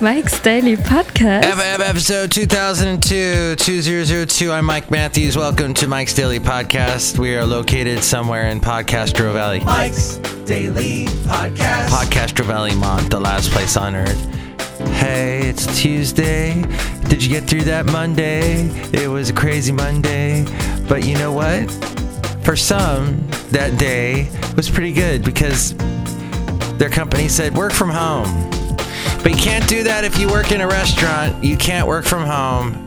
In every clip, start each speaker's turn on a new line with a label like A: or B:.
A: Mike's Daily Podcast.
B: FF episode 2002 2002. I'm Mike Matthews. Welcome to Mike's Daily Podcast. We are located somewhere in Podcastro Valley.
C: Mike's Daily Podcast.
B: Podcastro Valley, Mont, the last place on earth. Hey, it's Tuesday. Did you get through that Monday? It was a crazy Monday. But you know what? For some, that day was pretty good because their company said work from home. But you can't do that if you work in a restaurant. You can't work from home.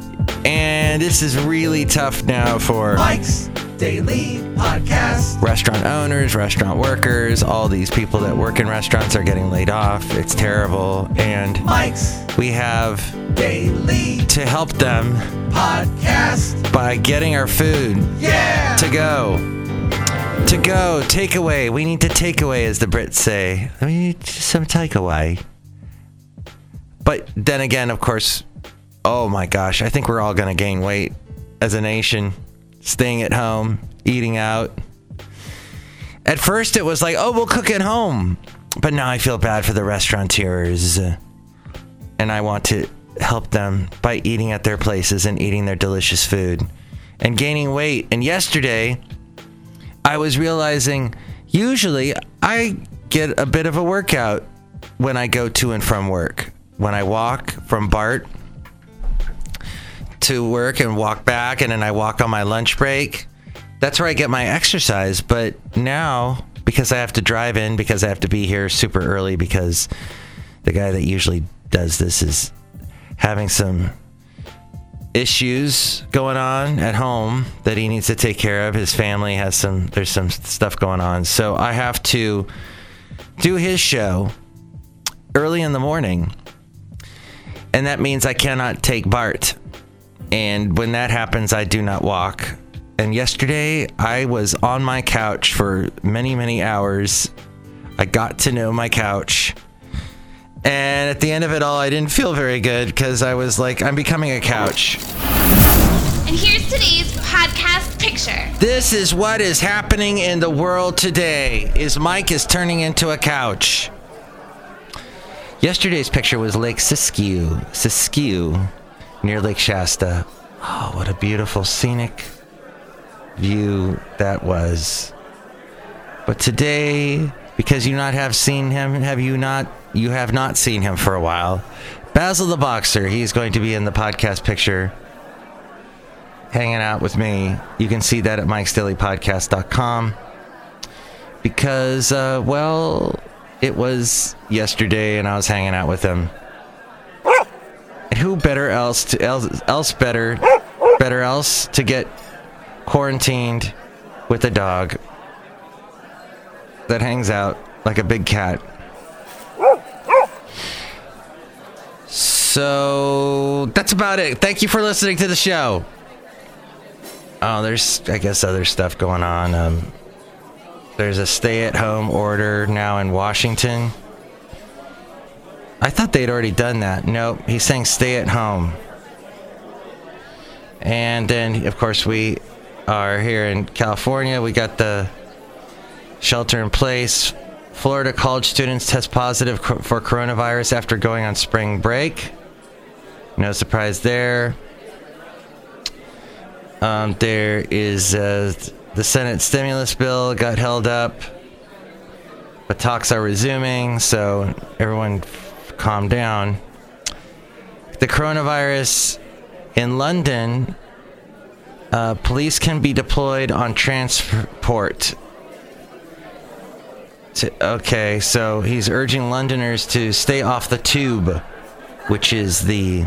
B: And this is really tough now for
C: Mike's Daily Podcast.
B: restaurant owners, restaurant workers, all these people that work in restaurants are getting laid off. It's terrible. And
C: Mike's
B: we have
C: Daily
B: to help them
C: Podcast.
B: by getting our food
C: Yeah.
B: to go. To go, takeaway. We need to take away, as the Brits say. we need some takeaway. But then again, of course, oh my gosh, I think we're all going to gain weight as a nation, staying at home, eating out. At first, it was like, oh, we'll cook at home. But now I feel bad for the restaurateurs. And I want to help them by eating at their places and eating their delicious food and gaining weight. And yesterday, I was realizing usually I get a bit of a workout when I go to and from work. When I walk from BART to work and walk back, and then I walk on my lunch break, that's where I get my exercise. But now, because I have to drive in, because I have to be here super early, because the guy that usually does this is having some issues going on at home that he needs to take care of. His family has some there's some stuff going on. So I have to do his show early in the morning. And that means I cannot take BART. And when that happens, I do not walk. And yesterday, I was on my couch for many, many hours. I got to know my couch. And at the end of it all, I didn't feel very good because I was like, I'm becoming a couch.
D: And here's today's podcast picture.
B: This is what is happening in the world today. Is Mike is turning into a couch. Yesterday's picture was Lake Siskiyou, Siskiyou, near Lake Shasta. Oh, what a beautiful scenic view that was. But today, because you not have seen him, have you not? You have not seen him for a while. Basil the boxer, he's going to be in the podcast picture hanging out with me. You can see that at mikesdailypodcast.com because, uh, well, it was yesterday and I was hanging out with him. Who better else to else, else better better else to get quarantined with a dog that hangs out like a big cat. So that's about it. Thank you for listening to the show. Oh, there's I guess other stuff going on. Um, there's a stay-at-home order now in Washington. I thought they'd already done that. Nope, he's saying stay at home. And then, of course, we are here in California. We got the shelter in place. Florida college students test positive for coronavirus after going on spring break. No surprise there. Um, there is uh, the Senate stimulus bill got held up, but talks are resuming, so everyone calm down. The coronavirus in London, uh, police can be deployed on transport. To, okay, so he's urging Londoners to stay off the tube, which is the,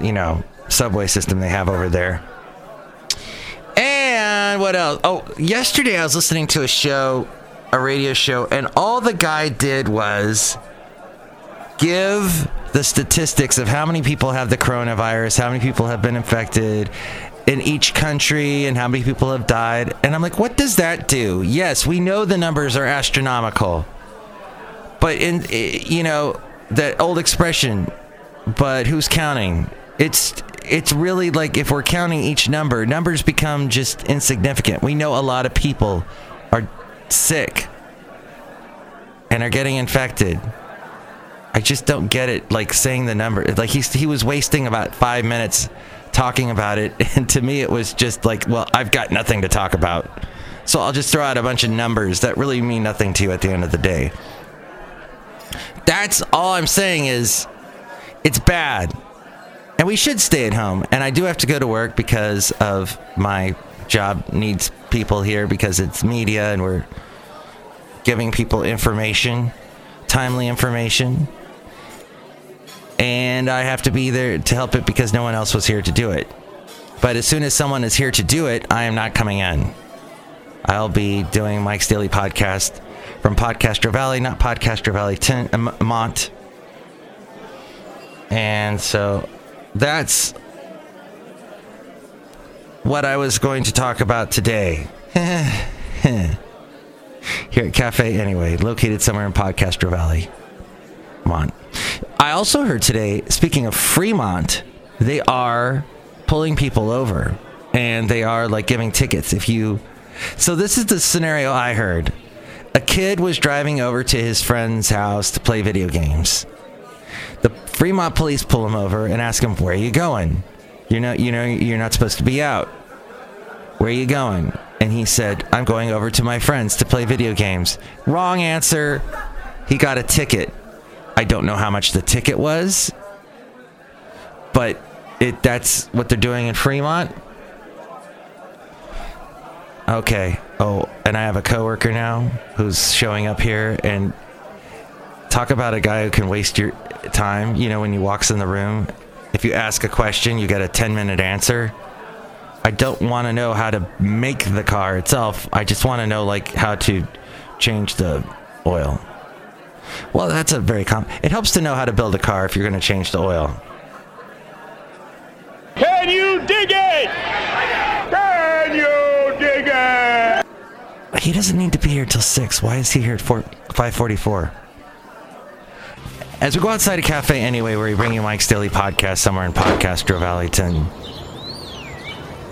B: you know, subway system they have over there. And what else? Oh, yesterday I was listening to a show, a radio show, and all the guy did was give the statistics of how many people have the coronavirus, how many people have been infected in each country, and how many people have died. And I'm like, what does that do? Yes, we know the numbers are astronomical. But in, eh, you know, that old expression, but who's counting? It's it's really like if we're counting each number, numbers become just insignificant. We know a lot of people are sick and are getting infected. I just don't get it. Like saying the number, like he's he was wasting about five minutes talking about it, and to me it was just like, well, I've got nothing to talk about, so I'll just throw out a bunch of numbers that really mean nothing to you at the end of the day. That's all I'm saying is, it's bad, and we should stay at home. And I do have to go to work because of my job needs people here because it's media and we're giving people information, timely information. And I have to be there to help it because no one else was here to do it. But as soon as someone is here to do it, I am not coming in. I'll be doing Mike's Daily Podcast from Podcaster Valley, not Podcaster Valley, Ten, Mont. And so that's what I was going to talk about today. Here at Cafe Anyway, located somewhere in Podcaster Valley. Mont. I also heard today, speaking of Fremont, they are pulling people over and they are like giving tickets if you. So, this is the scenario I heard. A kid was driving over to his friend's house to play video games. The Fremont police pull him over and ask him, "Where are you going? You're not, you know, you're not supposed to be out. Where are you going?" And he said, "I'm going over to my friends to play video games." Wrong answer. He got a ticket. I don't know how much the ticket was, but it that's what they're doing in Fremont. Okay. Oh, and I have a coworker now who's showing up here and talk about a guy who can waste your time. You know, when he walks in the room, if you ask a question, you get a 10 minute answer. I don't want to know how to make the car itself. I just want to know like how to change the oil. Well, that's a very com. It helps to know how to build a car if you're going to change the oil.
E: Can you dig it? Can you dig it?
B: He doesn't need to be here till six. Why is he here at four, 5:44? As we go outside a cafe anyway, where we bring you Mike's Daily Podcast somewhere in Podcaster Valleyton,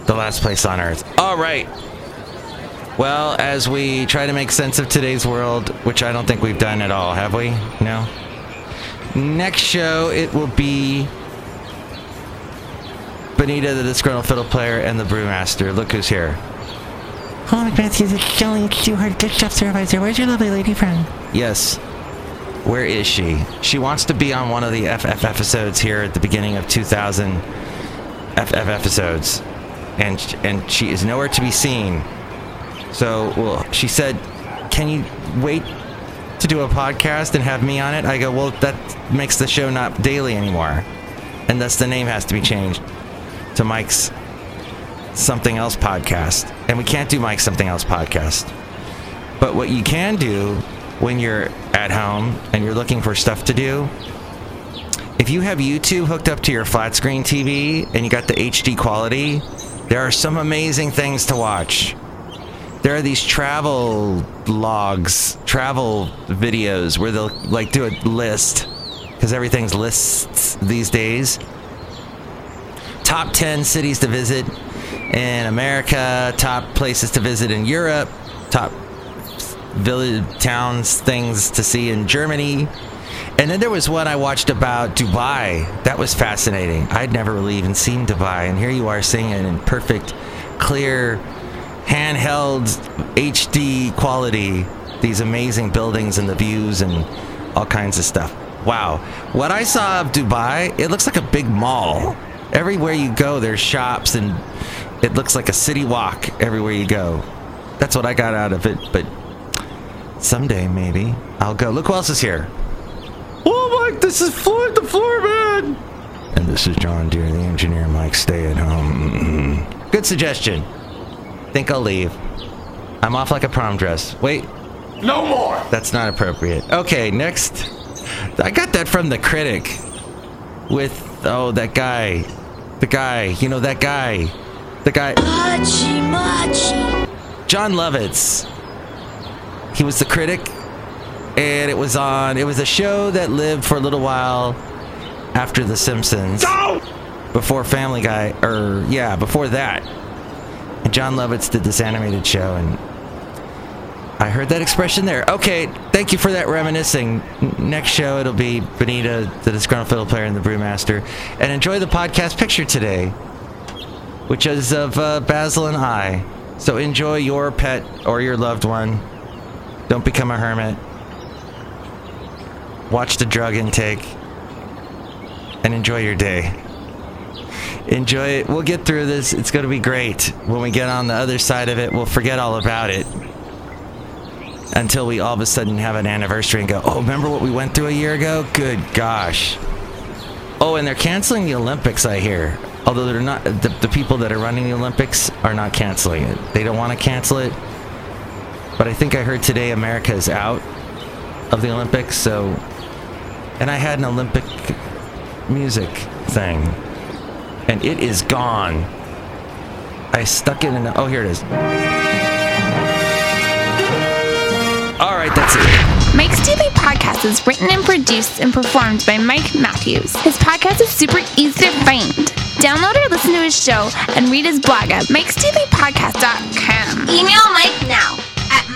B: the last place on earth. All right. Well, as we try to make sense of today's world, which I don't think we've done at all, have we? No. Next show, it will be Benita, the disgruntled fiddle player, and the brewmaster. Look who's here.
F: Hello, McManus. It's Jolly. It's too hard. Good job, supervisor. Where's your lovely lady friend?
B: Yes. Where is she? She wants to be on one of the FF episodes here at the beginning of 2000 FF episodes, and and she is nowhere to be seen. So, well, she said, "Can you wait to do a podcast and have me on it?" I go, "Well, that makes the show not daily anymore, and thus the name has to be changed to Mike's Something Else podcast, and we can't do Mike's Something Else podcast." But what you can do when you're at home and you're looking for stuff to do, if you have YouTube hooked up to your flat screen TV and you got the HD quality, there are some amazing things to watch. There are these travel logs, travel videos where they'll like do a list because everything's lists these days. Top 10 cities to visit in America, top places to visit in Europe, top village towns things to see in Germany. And then there was one I watched about Dubai. That was fascinating. I'd never really even seen Dubai, and here you are seeing it in perfect, clear, handheld HD quality. These amazing buildings and the views and all kinds of stuff. Wow. What I saw of Dubai, it looks like a big mall. Everywhere you go, there's shops and it looks like a city walk everywhere you go. That's what I got out of it, but someday maybe I'll go. Look who else is here. Oh, Mike, this is Floyd the Floor Man. And this is John Deer, the engineer. Mike, stay at home. Mm-hmm. Good suggestion. Think I'll leave. I'm off like a prom dress. Wait,
E: No more.
B: that's not appropriate. Okay, next. I got that from the critic. With oh that guy, the guy, you know that guy, the guy.
G: Machi, machi.
B: Jon Lovitz. He was the critic, and it was on. It was a show that lived for a little while after The Simpsons, before Family Guy, or yeah, before that. And Jon Lovitz did this animated show, and I heard that expression there. Okay, thank you for that reminiscing. Next show, it'll be Benita, the disgruntled fiddle player, and the brewmaster. And enjoy the podcast picture today, which is of uh, Basil and I. So enjoy your pet or your loved one. Don't become a hermit. Watch the drug intake. And enjoy your day. Enjoy it. We'll get through this. It's going to be great. When we get on the other side of it, we'll forget all about it until we all of a sudden have an anniversary and go, oh, remember what we went through a year ago? Good gosh. Oh, and they're canceling the Olympics, I hear. Although they're not, the, the people that are running the Olympics are not canceling it. They don't want to cancel it. But I think I heard today America is out of the Olympics, so. And I had an Olympic music thing, and it is gone. I stuck it in. The, oh, here it is. All right, that's it.
D: Mike's Daily Podcast is written and produced and performed by Mike Matthews. His podcast is super easy to find. Download or listen to his show and read his blog at mikesdailypodcast.com.
G: Email Mike now